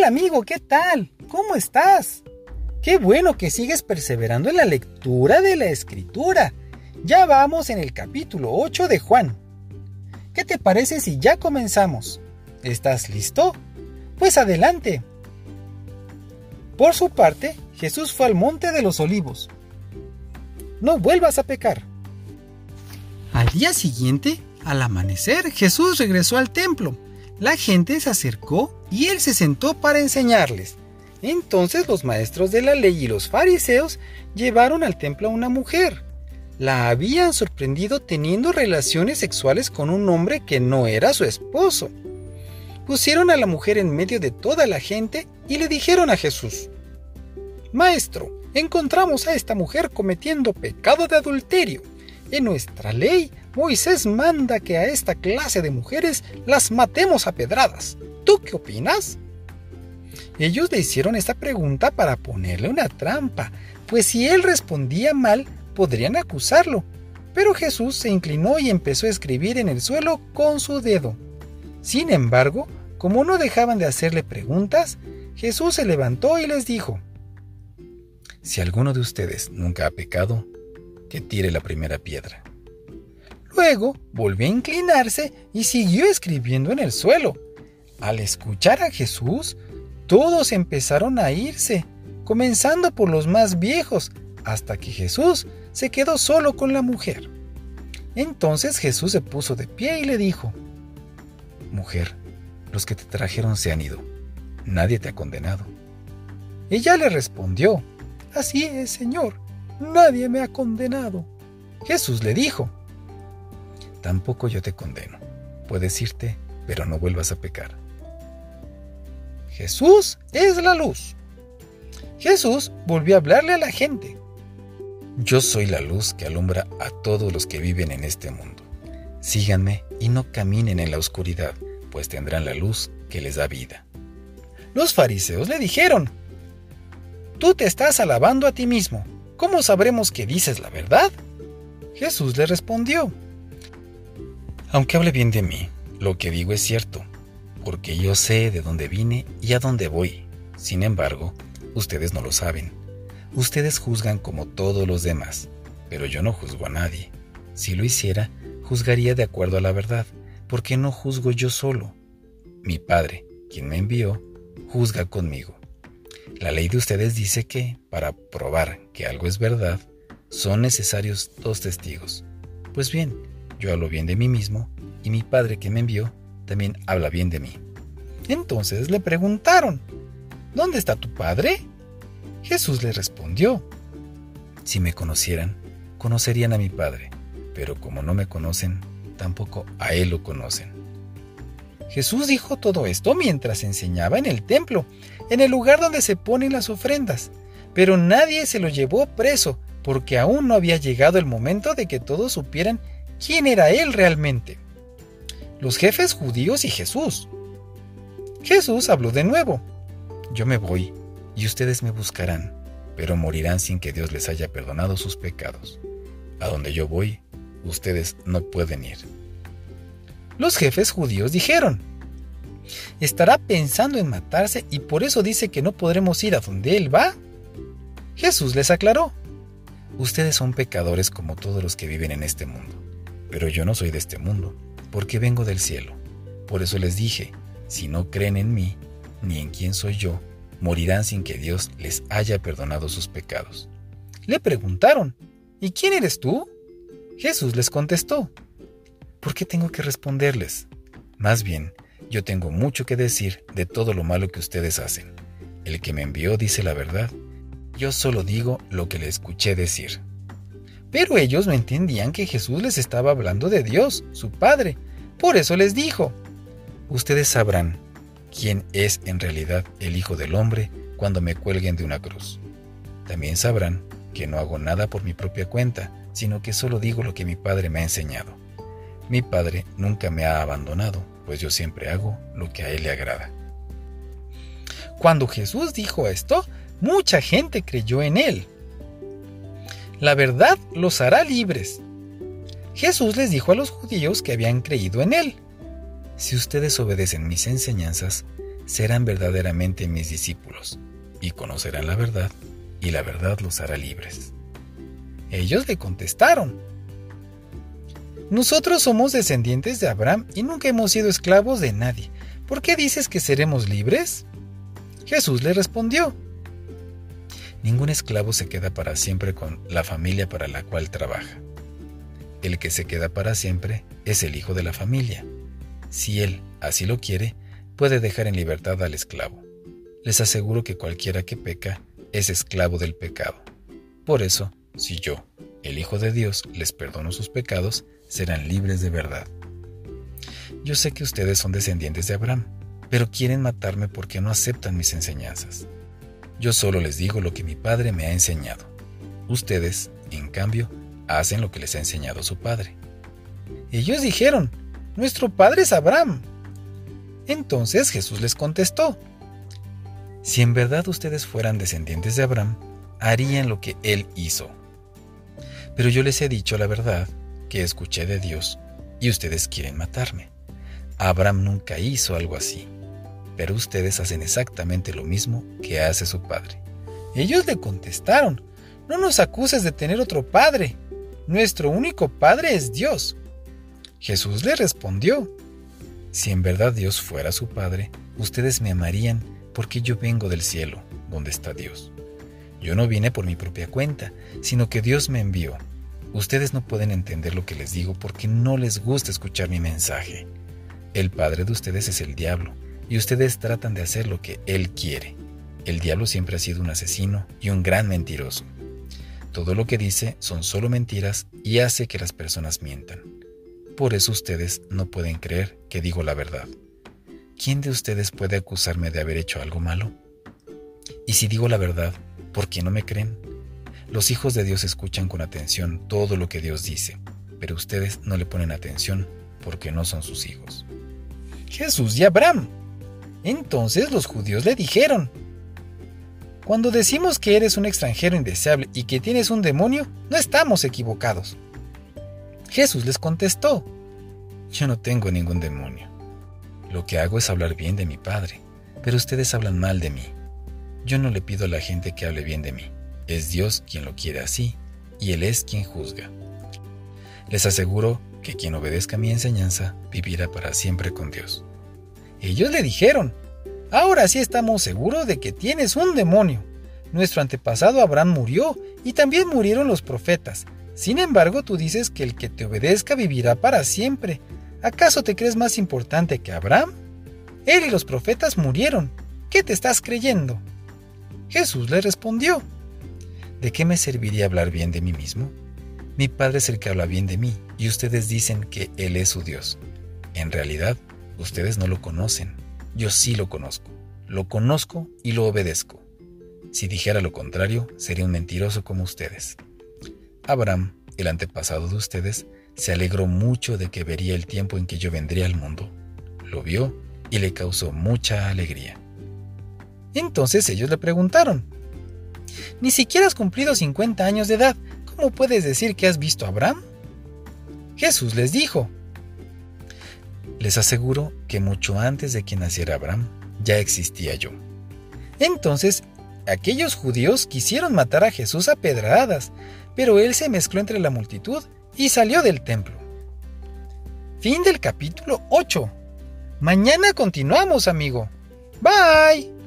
Hola amigo, ¿qué tal? ¿Cómo estás? Qué bueno que sigues perseverando en la lectura de la escritura. Ya vamos en el capítulo 8 de Juan. ¿Qué te parece si ya comenzamos? ¿Estás listo? Pues adelante. Por su parte, Jesús fue al monte de los olivos. No vuelvas a pecar. Al día siguiente, al amanecer, Jesús regresó al templo. La gente se acercó y él se sentó para enseñarles. Entonces los maestros de la ley y los fariseos llevaron al templo a una mujer. La habían sorprendido teniendo relaciones sexuales con un hombre que no era su esposo. Pusieron a la mujer en medio de toda la gente y le dijeron a Jesús, Maestro, encontramos a esta mujer cometiendo pecado de adulterio. En nuestra ley, Moisés manda que a esta clase de mujeres las matemos a pedradas. ¿Tú qué opinas? Ellos le hicieron esta pregunta para ponerle una trampa, pues si él respondía mal, podrían acusarlo. Pero Jesús se inclinó y empezó a escribir en el suelo con su dedo. Sin embargo, como no dejaban de hacerle preguntas, Jesús se levantó y les dijo, Si alguno de ustedes nunca ha pecado, que tire la primera piedra. Luego volvió a inclinarse y siguió escribiendo en el suelo. Al escuchar a Jesús, todos empezaron a irse, comenzando por los más viejos, hasta que Jesús se quedó solo con la mujer. Entonces Jesús se puso de pie y le dijo, Mujer, los que te trajeron se han ido, nadie te ha condenado. Ella le respondió, Así es, Señor, nadie me ha condenado. Jesús le dijo, Tampoco yo te condeno, puedes irte, pero no vuelvas a pecar. Jesús es la luz. Jesús volvió a hablarle a la gente. Yo soy la luz que alumbra a todos los que viven en este mundo. Síganme y no caminen en la oscuridad, pues tendrán la luz que les da vida. Los fariseos le dijeron, Tú te estás alabando a ti mismo. ¿Cómo sabremos que dices la verdad? Jesús le respondió, Aunque hable bien de mí, lo que digo es cierto porque yo sé de dónde vine y a dónde voy. Sin embargo, ustedes no lo saben. Ustedes juzgan como todos los demás, pero yo no juzgo a nadie. Si lo hiciera, juzgaría de acuerdo a la verdad, porque no juzgo yo solo. Mi Padre, quien me envió, juzga conmigo. La ley de ustedes dice que, para probar que algo es verdad, son necesarios dos testigos. Pues bien, yo hablo bien de mí mismo, y mi Padre que me envió también habla bien de mí. Entonces le preguntaron, ¿Dónde está tu padre? Jesús le respondió, Si me conocieran, conocerían a mi padre, pero como no me conocen, tampoco a él lo conocen. Jesús dijo todo esto mientras enseñaba en el templo, en el lugar donde se ponen las ofrendas, pero nadie se lo llevó preso, porque aún no había llegado el momento de que todos supieran quién era él realmente los jefes judíos y Jesús. Jesús habló de nuevo. Yo me voy y ustedes me buscarán, pero morirán sin que Dios les haya perdonado sus pecados. A donde yo voy, ustedes no pueden ir. Los jefes judíos dijeron, ¿estará pensando en matarse y por eso dice que no podremos ir a donde Él va? Jesús les aclaró, ustedes son pecadores como todos los que viven en este mundo, pero yo no soy de este mundo porque vengo del cielo. Por eso les dije, si no creen en mí, ni en quién soy yo, morirán sin que Dios les haya perdonado sus pecados. Le preguntaron, ¿y quién eres tú? Jesús les contestó, ¿por qué tengo que responderles? Más bien, yo tengo mucho que decir de todo lo malo que ustedes hacen. El que me envió dice la verdad. Yo solo digo lo que le escuché decir. Pero ellos no entendían que Jesús les estaba hablando de Dios, su Padre. Por eso les dijo, ustedes sabrán quién es en realidad el Hijo del Hombre cuando me cuelguen de una cruz. También sabrán que no hago nada por mi propia cuenta, sino que solo digo lo que mi Padre me ha enseñado. Mi Padre nunca me ha abandonado, pues yo siempre hago lo que a Él le agrada. Cuando Jesús dijo esto, mucha gente creyó en Él. La verdad los hará libres. Jesús les dijo a los judíos que habían creído en Él. Si ustedes obedecen mis enseñanzas, serán verdaderamente mis discípulos, y conocerán la verdad, y la verdad los hará libres. Ellos le contestaron, Nosotros somos descendientes de Abraham y nunca hemos sido esclavos de nadie. ¿Por qué dices que seremos libres? Jesús le respondió, Ningún esclavo se queda para siempre con la familia para la cual trabaja. El que se queda para siempre es el hijo de la familia. Si él así lo quiere, puede dejar en libertad al esclavo. Les aseguro que cualquiera que peca es esclavo del pecado. Por eso, si yo, el Hijo de Dios, les perdono sus pecados, serán libres de verdad. Yo sé que ustedes son descendientes de Abraham, pero quieren matarme porque no aceptan mis enseñanzas. Yo solo les digo lo que mi padre me ha enseñado. Ustedes, en cambio, hacen lo que les ha enseñado su padre. Ellos dijeron, Nuestro padre es Abraham. Entonces Jesús les contestó, Si en verdad ustedes fueran descendientes de Abraham, harían lo que él hizo. Pero yo les he dicho la verdad que escuché de Dios y ustedes quieren matarme. Abraham nunca hizo algo así, pero ustedes hacen exactamente lo mismo que hace su padre. Ellos le contestaron, no nos acuses de tener otro padre. Nuestro único padre es Dios. Jesús le respondió, si en verdad Dios fuera su Padre, ustedes me amarían porque yo vengo del cielo, donde está Dios. Yo no vine por mi propia cuenta, sino que Dios me envió. Ustedes no pueden entender lo que les digo porque no les gusta escuchar mi mensaje. El padre de ustedes es el diablo, y ustedes tratan de hacer lo que él quiere. El diablo siempre ha sido un asesino y un gran mentiroso. Todo lo que dice son solo mentiras y hace que las personas mientan. Por eso ustedes no pueden creer que digo la verdad. ¿Quién de ustedes puede acusarme de haber hecho algo malo? Y si digo la verdad, ¿por qué no me creen? Los hijos de Dios escuchan con atención todo lo que Dios dice, pero ustedes no le ponen atención porque no son sus hijos. Jesús y Abraham. Entonces los judíos le dijeron, Cuando decimos que eres un extranjero indeseable y que tienes un demonio, no estamos equivocados. Jesús les contestó, yo no tengo ningún demonio. Lo que hago es hablar bien de mi Padre, pero ustedes hablan mal de mí. Yo no le pido a la gente que hable bien de mí. Es Dios quien lo quiere así, y Él es quien juzga. Les aseguro que quien obedezca mi enseñanza vivirá para siempre con Dios. Ellos le dijeron, ahora sí estamos seguros de que tienes un demonio. Nuestro antepasado Abraham murió y también murieron los profetas. Sin embargo, tú dices que el que te obedezca vivirá para siempre. ¿Acaso te crees más importante que Abraham? Él y los profetas murieron. ¿Qué te estás creyendo? Jesús le respondió, ¿de qué me serviría hablar bien de mí mismo? Mi Padre es el que habla bien de mí y ustedes dicen que Él es su Dios. En realidad, ustedes no lo conocen. Yo sí lo conozco. Lo conozco y lo obedezco. Si dijera lo contrario, sería un mentiroso como ustedes. Abraham, el antepasado de ustedes, se alegró mucho de que vería el tiempo en que yo vendría al mundo. Lo vio y le causó mucha alegría. Entonces ellos le preguntaron, Ni siquiera has cumplido 50 años de edad, ¿cómo puedes decir que has visto a Abraham? Jesús les dijo, Les aseguro que mucho antes de que naciera Abraham, ya existía yo. Entonces, aquellos judíos quisieron matar a Jesús a pedradas, pero él se mezcló entre la multitud y salió del templo. Fin del capítulo 8. Mañana continuamos, amigo. Bye.